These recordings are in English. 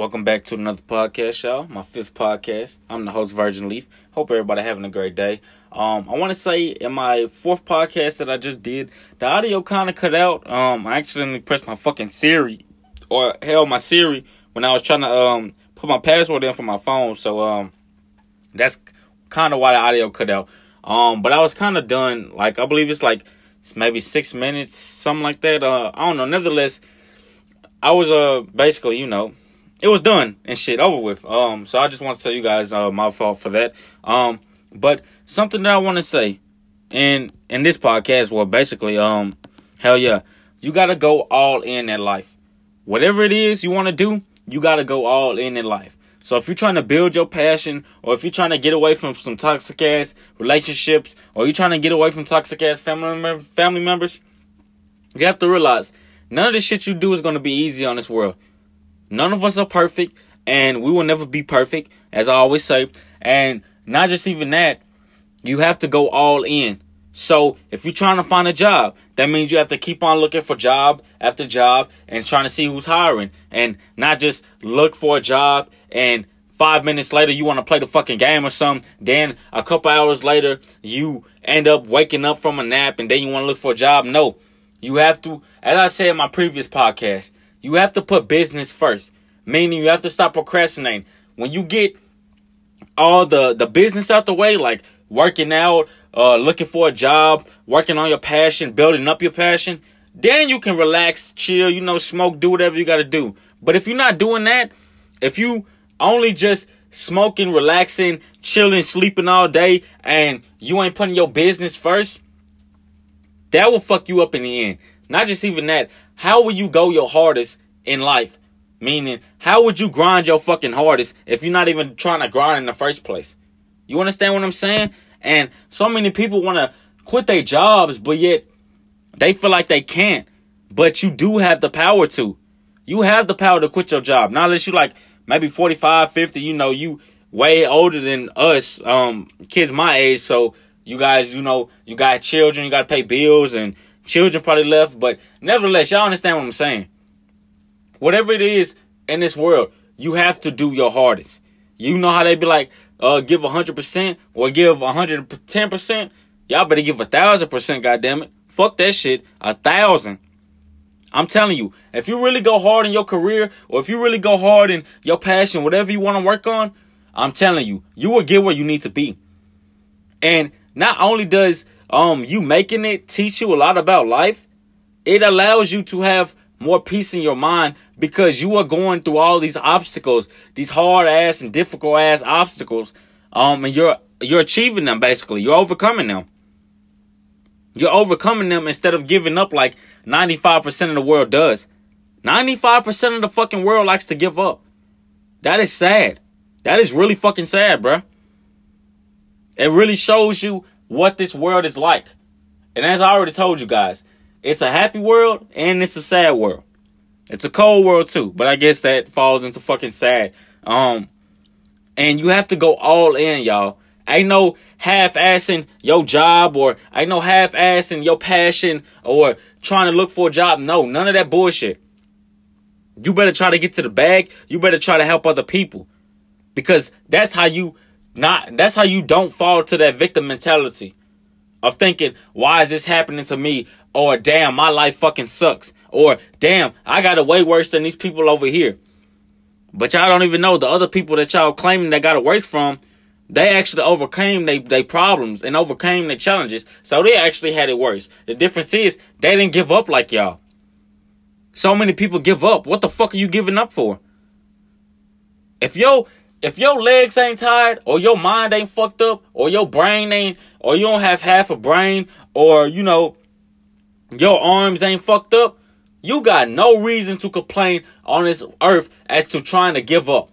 Welcome back to another podcast, y'all. My fifth podcast. I'm the host, Virgin Leaf. Hope everybody having a great day. Um, I want to say in my fourth podcast that I just did, the audio kind of cut out. Um, I accidentally pressed my fucking Siri, or hell, my Siri when I was trying to um put my password in for my phone. So um, that's kind of why the audio cut out. Um, but I was kind of done. Like I believe it's like maybe six minutes, something like that. Uh, I don't know. Nevertheless, I was uh basically, you know, it was done and shit over with. Um, so I just want to tell you guys, uh, my fault for that. Um, but something that I want to say in in this podcast, well, basically, um, hell yeah, you gotta go all in at life. Whatever it is you want to do, you gotta go all in in life. So if you're trying to build your passion, or if you're trying to get away from some toxic ass relationships, or you're trying to get away from toxic ass family mem- family members, you have to realize none of the shit you do is gonna be easy on this world. None of us are perfect, and we will never be perfect, as I always say. And not just even that, you have to go all in. So if you're trying to find a job, that means you have to keep on looking for job after job and trying to see who's hiring, and not just look for a job and five minutes later you want to play the fucking game or something. Then a couple hours later you end up waking up from a nap and then you want to look for a job. No, you have to. As I said in my previous podcast, you have to put business first, meaning you have to stop procrastinating. When you get all the the business out the way, like working out, uh, looking for a job, working on your passion, building up your passion, then you can relax, chill, you know, smoke, do whatever you got to do. But if you're not doing that, if you only just smoking, relaxing, chilling, sleeping all day, and you ain't putting your business first, that will fuck you up in the end. Not just even that, how will you go your hardest in life? Meaning, how would you grind your fucking hardest if you're not even trying to grind in the first place? You understand what I'm saying? And so many people want to quit their jobs, but yet they feel like they can't. But you do have the power to. You have the power to quit your job. Not unless you like maybe 45, 50, you know, you way older than us, um, kids my age. So you guys, you know, you got children, you got to pay bills and Children probably left, but nevertheless, y'all understand what I'm saying. Whatever it is in this world, you have to do your hardest. You know how they be like, uh, give 100% or give 110%? Y'all better give a thousand percent, goddammit. Fuck that shit. A thousand. I'm telling you, if you really go hard in your career or if you really go hard in your passion, whatever you want to work on, I'm telling you, you will get where you need to be. And not only does um you making it teach you a lot about life, it allows you to have more peace in your mind because you are going through all these obstacles, these hard ass and difficult ass obstacles. Um and you're you're achieving them basically. You're overcoming them. You're overcoming them instead of giving up like 95% of the world does. 95% of the fucking world likes to give up. That is sad. That is really fucking sad, bruh. It really shows you what this world is like. And as I already told you guys, it's a happy world and it's a sad world. It's a cold world too, but I guess that falls into fucking sad. Um, and you have to go all in, y'all. Ain't no half-assing your job or ain't no half-assing your passion or trying to look for a job. No, none of that bullshit. You better try to get to the bag. You better try to help other people because that's how you not that's how you don't fall to that victim mentality of thinking, why is this happening to me? Or damn, my life fucking sucks. Or damn, I got it way worse than these people over here. But y'all don't even know the other people that y'all claiming they got it worse from, they actually overcame their they problems and overcame their challenges. So they actually had it worse. The difference is they didn't give up like y'all. So many people give up. What the fuck are you giving up for? If yo if your legs ain't tired or your mind ain't fucked up or your brain ain't or you don't have half a brain or you know your arms ain't fucked up you got no reason to complain on this earth as to trying to give up.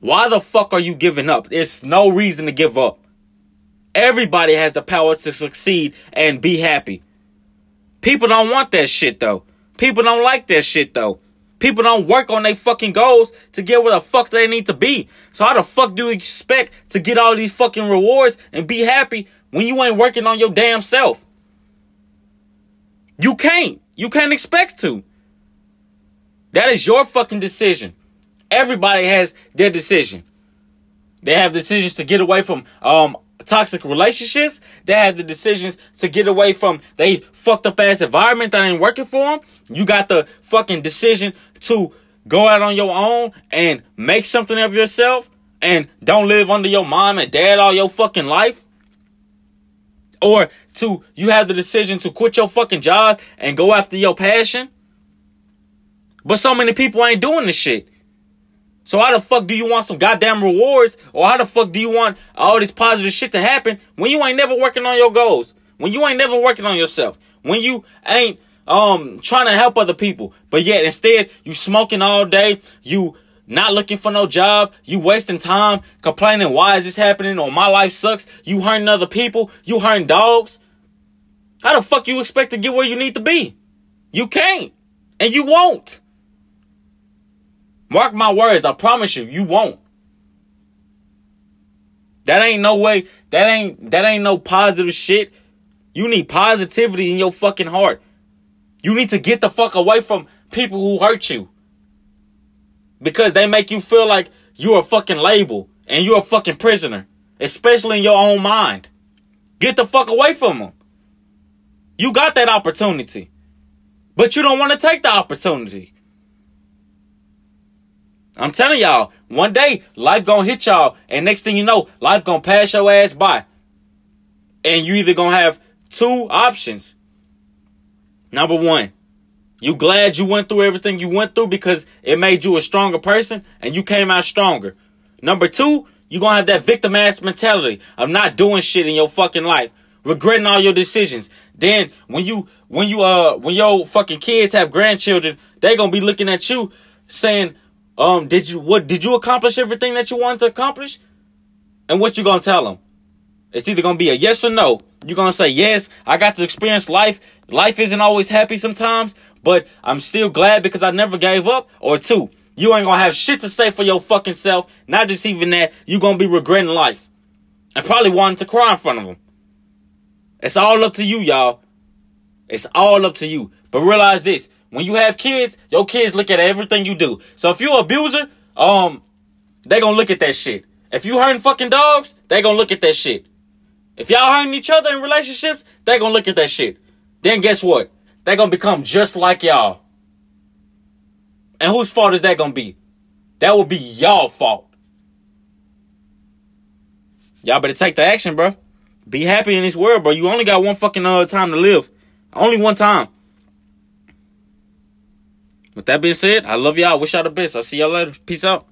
Why the fuck are you giving up? There's no reason to give up. Everybody has the power to succeed and be happy. People don't want that shit though. People don't like that shit though People don't work on their fucking goals to get where the fuck they need to be. So how the fuck do you expect to get all these fucking rewards and be happy when you ain't working on your damn self? You can't. You can't expect to. That is your fucking decision. Everybody has their decision. They have decisions to get away from um toxic relationships. They have the decisions to get away from they fucked up ass environment that ain't working for them. You got the fucking decision to go out on your own and make something of yourself and don't live under your mom and dad all your fucking life. Or to you have the decision to quit your fucking job and go after your passion. But so many people ain't doing this shit. So how the fuck do you want some goddamn rewards? Or how the fuck do you want all this positive shit to happen when you ain't never working on your goals? When you ain't never working on yourself? When you ain't um trying to help other people, but yet instead you smoking all day, you not looking for no job, you wasting time complaining why is this happening or my life sucks, you hurting other people, you hurting dogs. How the fuck you expect to get where you need to be? You can't. And you won't. Mark my words, I promise you, you won't. That ain't no way, that ain't that ain't no positive shit. You need positivity in your fucking heart. You need to get the fuck away from people who hurt you. Because they make you feel like you're a fucking label and you're a fucking prisoner, especially in your own mind. Get the fuck away from them. You got that opportunity. But you don't want to take the opportunity. I'm telling y'all, one day life gonna hit y'all, and next thing you know, life gonna pass your ass by. And you either gonna have two options. Number one, you glad you went through everything you went through because it made you a stronger person and you came out stronger. Number two, you gonna have that victim ass mentality of not doing shit in your fucking life, regretting all your decisions. Then when you when you uh when your fucking kids have grandchildren, they gonna be looking at you saying, um, did you what did you accomplish everything that you wanted to accomplish? And what you gonna tell them? It's either gonna be a yes or no. You're gonna say yes, I got to experience life. Life isn't always happy sometimes, but I'm still glad because I never gave up. Or two, you ain't gonna have shit to say for your fucking self. Not just even that, you gonna be regretting life. And probably wanting to cry in front of them. It's all up to you, y'all. It's all up to you. But realize this when you have kids, your kids look at everything you do. So if you're an abuser, um, they gonna look at that shit. If you hurting fucking dogs, they gonna look at that shit. If y'all hurting each other in relationships, they gonna look at that shit. Then guess what? They gonna become just like y'all. And whose fault is that gonna be? That will be y'all fault. Y'all better take the action, bro. Be happy in this world, bro. You only got one fucking uh, time to live. Only one time. With that being said, I love y'all. I Wish y'all the best. I'll see y'all later. Peace out.